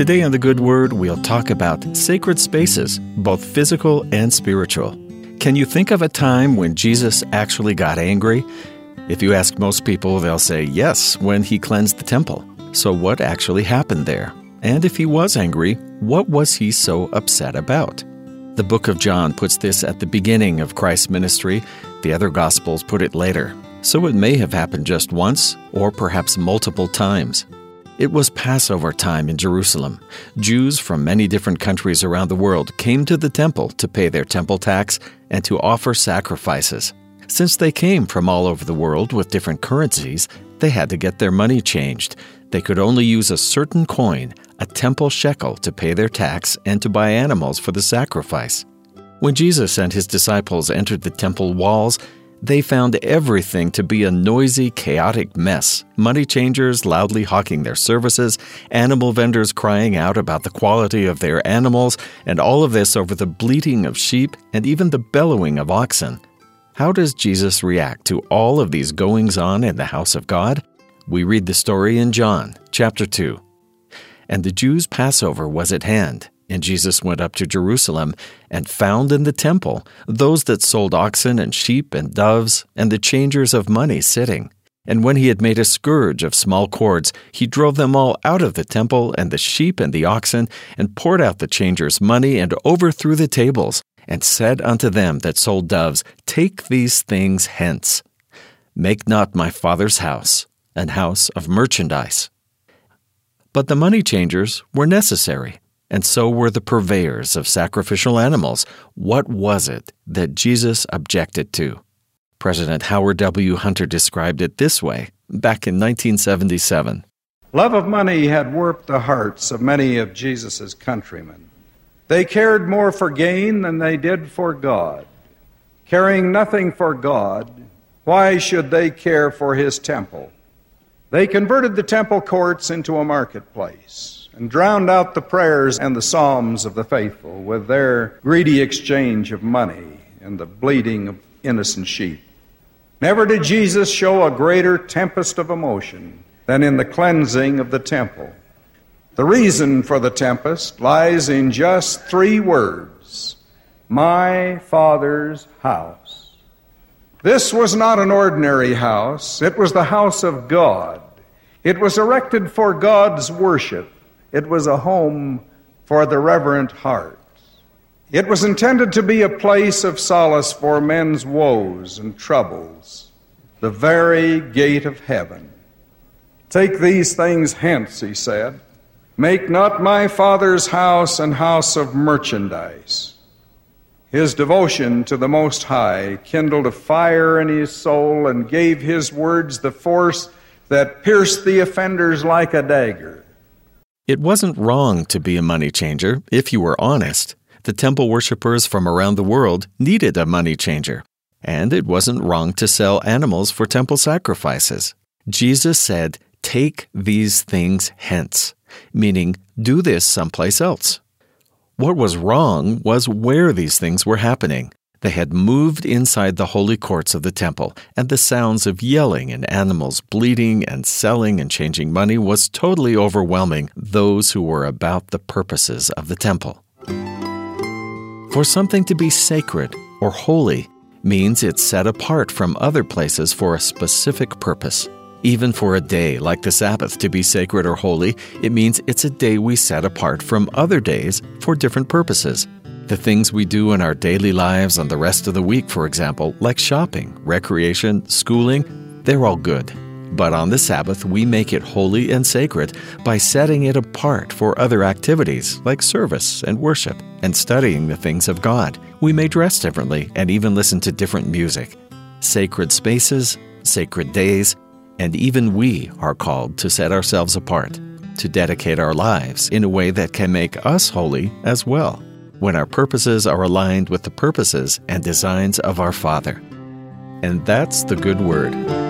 Today on The Good Word, we'll talk about sacred spaces, both physical and spiritual. Can you think of a time when Jesus actually got angry? If you ask most people, they'll say yes, when he cleansed the temple. So, what actually happened there? And if he was angry, what was he so upset about? The book of John puts this at the beginning of Christ's ministry. The other Gospels put it later. So it may have happened just once, or perhaps multiple times. It was Passover time in Jerusalem. Jews from many different countries around the world came to the temple to pay their temple tax and to offer sacrifices. Since they came from all over the world with different currencies, they had to get their money changed. They could only use a certain coin, a temple shekel, to pay their tax and to buy animals for the sacrifice. When Jesus and his disciples entered the temple walls, they found everything to be a noisy, chaotic mess money changers loudly hawking their services, animal vendors crying out about the quality of their animals, and all of this over the bleating of sheep and even the bellowing of oxen. How does Jesus react to all of these goings on in the house of God? We read the story in John chapter 2. And the Jews' Passover was at hand. And Jesus went up to Jerusalem and found in the temple those that sold oxen and sheep and doves and the changers of money sitting. And when he had made a scourge of small cords, he drove them all out of the temple and the sheep and the oxen, and poured out the changers' money, and overthrew the tables, and said unto them that sold doves, Take these things hence. Make not my father's house an house of merchandise. But the money changers were necessary and so were the purveyors of sacrificial animals. What was it that Jesus objected to? President Howard W. Hunter described it this way back in 1977. Love of money had warped the hearts of many of Jesus' countrymen. They cared more for gain than they did for God. Caring nothing for God, why should they care for his temple? They converted the temple courts into a marketplace and drowned out the prayers and the psalms of the faithful with their greedy exchange of money and the bleating of innocent sheep. Never did Jesus show a greater tempest of emotion than in the cleansing of the temple. The reason for the tempest lies in just three words My Father's house. This was not an ordinary house, it was the house of God. It was erected for God's worship. It was a home for the reverent heart. It was intended to be a place of solace for men's woes and troubles, the very gate of heaven. Take these things hence, he said. Make not my father's house an house of merchandise. His devotion to the Most High kindled a fire in his soul and gave his words the force that pierced the offenders like a dagger. It wasn't wrong to be a money changer if you were honest. The temple worshippers from around the world needed a money changer. And it wasn't wrong to sell animals for temple sacrifices. Jesus said, Take these things hence, meaning do this someplace else. What was wrong was where these things were happening. They had moved inside the holy courts of the temple, and the sounds of yelling and animals bleating and selling and changing money was totally overwhelming those who were about the purposes of the temple. For something to be sacred or holy means it's set apart from other places for a specific purpose. Even for a day like the Sabbath to be sacred or holy, it means it's a day we set apart from other days for different purposes. The things we do in our daily lives on the rest of the week, for example, like shopping, recreation, schooling, they're all good. But on the Sabbath, we make it holy and sacred by setting it apart for other activities like service and worship and studying the things of God. We may dress differently and even listen to different music. Sacred spaces, sacred days, and even we are called to set ourselves apart, to dedicate our lives in a way that can make us holy as well when our purposes are aligned with the purposes and designs of our Father. And that's the good word.